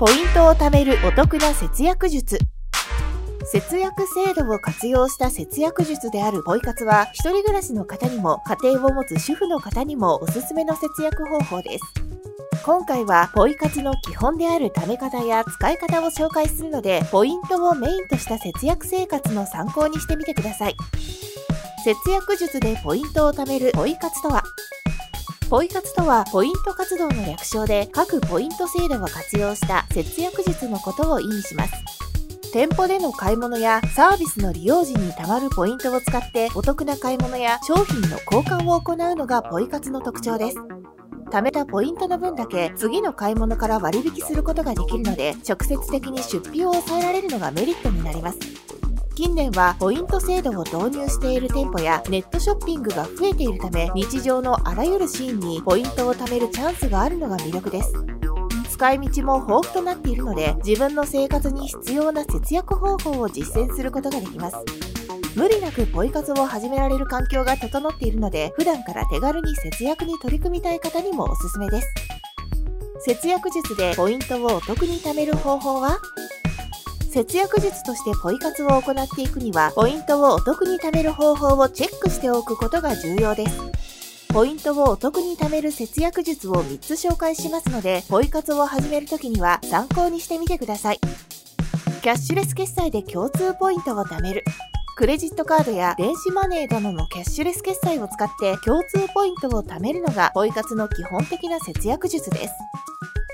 ポイントを貯めるお得な節約術。節約制度を活用した節約術であるポイ活は、一人暮らしの方にも家庭を持つ主婦の方にもおすすめの節約方法です。今回はポイ活の基本である貯め方や使い方を紹介するので、ポイントをメインとした節約生活の参考にしてみてください。節約術でポイントを貯めるポイ活とは？ポイ活とは、ポイント活動の略称で、各ポイント制度を活用した節約術のことを意味します。店舗での買い物やサービスの利用時に貯まるポイントを使ってお得な買い物や商品の交換を行うのがポイ活の特徴です。貯めたポイントの分だけ次の買い物から割引することができるので直接的に出費を抑えられるのがメリットになります。近年はポイント制度を導入している店舗やネットショッピングが増えているため日常のあらゆるシーンにポイントを貯めるチャンスがあるのが魅力です。使い道も豊富となっているので自分の生活に必要な節約方法を実践することができます。無理なくポイ活を始められる環境が整っているので普段から手軽に節約に取り組みたい方にもおすすめです。節約術でポイントをお得に貯める方法は？節約術としてポイ活を行っていくには、ポイントをお得に貯める方法をチェックしておくことが重要です。ポイントをお得に貯める節約術を3つ紹介しますので、ポイ活を始めるときには参考にしてみてください。キャッシュレス決済で共通ポイントを貯める。クレジットカードや電子マネーなどのキャッシュレス決済を使って共通ポイントを貯めるのがポイ活の基本的な節約術です。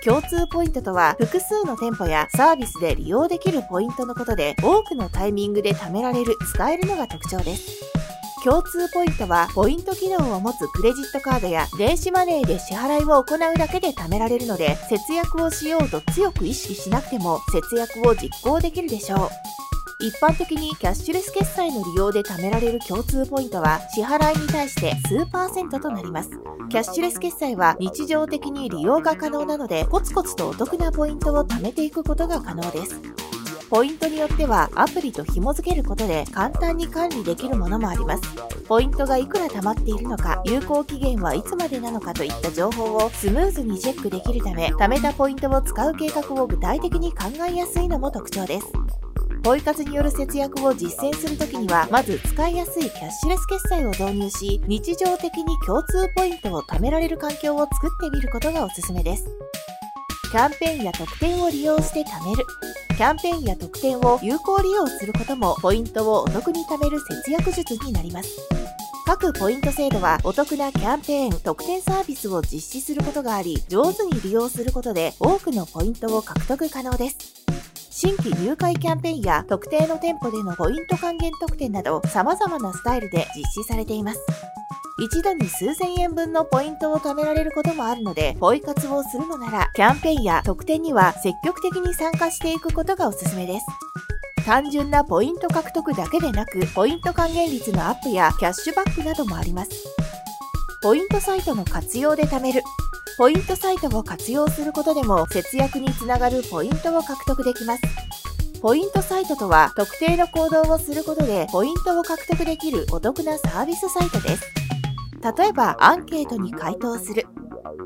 共通ポイントとは複数の店舗やサービスで利用できるポイントのことで多くのタイミングで貯められる使えるのが特徴です。共通ポイントはポイント機能を持つクレジットカードや電子マネーで支払いを行うだけで貯められるので節約をしようと強く意識しなくても節約を実行できるでしょう。一般的にキャッシュレス決済の利用で貯められる共通ポイントは支払いに対して数パーセントとなります。キャッシュレス決済は日常的に利用が可能なのでコツコツとお得なポイントを貯めていくことが可能です。ポイントによってはアプリと紐付けることで簡単に管理できるものもあります。ポイントがいくら貯まっているのか、有効期限はいつまでなのかといった情報をスムーズにチェックできるため、貯めたポイントを使う計画を具体的に考えやすいのも特徴です。ポイ活による節約を実践するときには、まず使いやすいキャッシュレス決済を導入し、日常的に共通ポイントを貯められる環境を作ってみることがおすすめです。キャンペーンや特典を利用して貯める。キャンペーンや特典を有効利用することも、ポイントをお得に貯める節約術になります。各ポイント制度はお得なキャンペーン、特典サービスを実施することがあり、上手に利用することで多くのポイントを獲得可能です。新規入会キャンペーンや特定の店舗でのポイント還元特典など様々なスタイルで実施されています。一度に数千円分のポイントを貯められることもあるので、ポイ活をするのなら、キャンペーンや特典には積極的に参加していくことがおすすめです。単純なポイント獲得だけでなく、ポイント還元率のアップやキャッシュバックなどもあります。ポイントサイトの活用で貯める。ポイントサイトを活用することでも節約につながるポイントを獲得できます。ポイントサイトとは特定の行動をすることでポイントを獲得できるお得なサービスサイトです。例えばアンケートに回答する。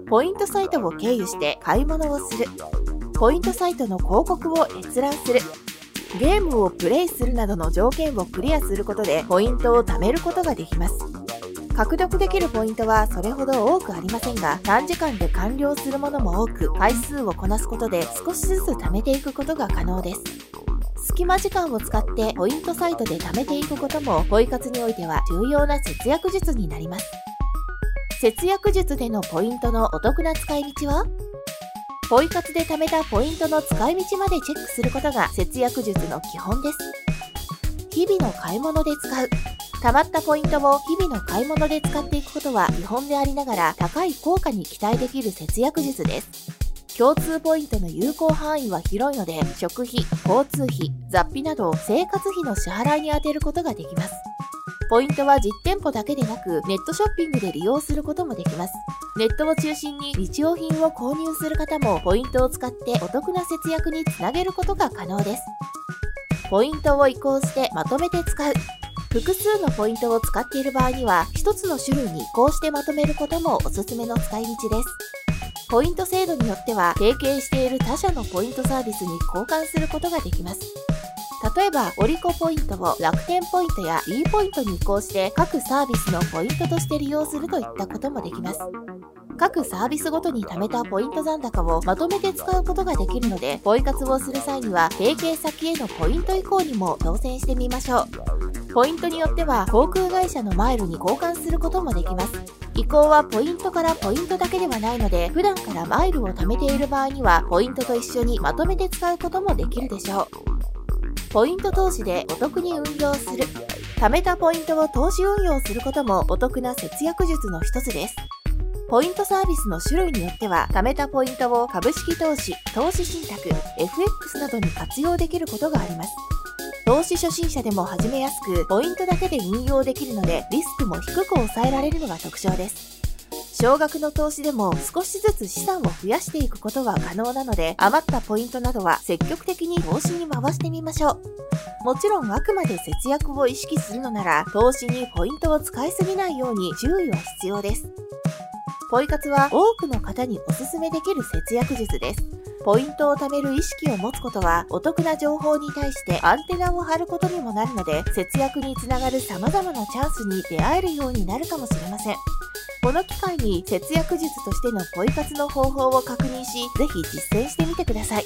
ポイントサイトを経由して買い物をする。ポイントサイトの広告を閲覧する。ゲームをプレイするなどの条件をクリアすることでポイントを貯めることができます。獲得できるポイントはそれほど多くありませんが、短時間で完了するものも多く、回数をこなすことで少しずつ貯めていくことが可能です。隙間時間を使ってポイントサイトで貯めていくことも、ポイ活においては重要な節約術になります。節約術でのポイントのお得な使い道は？ポイ活で貯めたポイントの使い道までチェックすることが節約術の基本です。日々の買い物で使う。貯まったポイントを日々の買い物で使っていくことは基本でありながら高い効果に期待できる節約術です。共通ポイントの有効範囲は広いので、食費、交通費、雑費など生活費の支払いに充てることができます。ポイントは実店舗だけでなく、ネットショッピングで利用することもできます。ネットを中心に日用品を購入する方も、ポイントを使ってお得な節約につなげることが可能です。ポイントを移行してまとめて使う。複数のポイントを使っている場合には、1つの種類に移行してまとめることもおすすめの使い道です。ポイント制度によっては提携している他社のポイントサービスに交換することができます。例えば、オリコポイントを楽天ポイントや D ポイントに移行して各サービスのポイントとして利用するといったこともできます。各サービスごとに貯めたポイント残高をまとめて使うことができるので、ポイ活をする際には提携先へのポイント移行にも挑戦してみましょう。ポイントによっては航空会社のマイルに交換することもできます。移行はポイントからポイントだけではないので、普段からマイルを貯めている場合には、ポイントと一緒にまとめて使うこともできるでしょう。ポイント投資でお得に運用する。貯めたポイントを投資運用することもお得な節約術の一つです。ポイントサービスの種類によっては、貯めたポイントを株式投資、投資信託、FX などに活用できることがあります。投資初心者でも始めやすく、ポイントだけで運用できるので、リスクも低く抑えられるのが特徴です。少額の投資でも少しずつ資産を増やしていくことは可能なので、余ったポイントなどは積極的に投資に回してみましょう。もちろんあくまで節約を意識するのなら、投資にポイントを使いすぎないように注意は必要です。ポイ活は多くの方におすすめできる節約術です。ポイントを貯める意識を持つことは、お得な情報に対してアンテナを張ることにもなるので、節約につながる様々なチャンスに出会えるようになるかもしれません。この機会に節約術としてのポイ活の方法を確認し、ぜひ実践してみてください。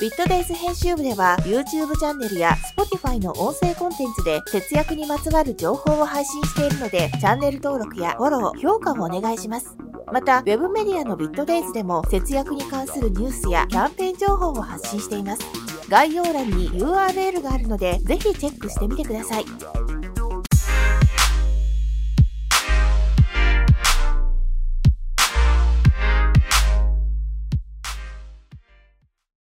ビットデイズ編集部では YouTube チャンネルや Spotify の音声コンテンツで節約にまつわる情報を配信しているので、チャンネル登録やフォロー、評価をお願いします。また、Web メディアのビットデイズでも節約に関するニュースやキャンペーン情報を発信しています。概要欄に URL があるので、ぜひチェックしてみてください。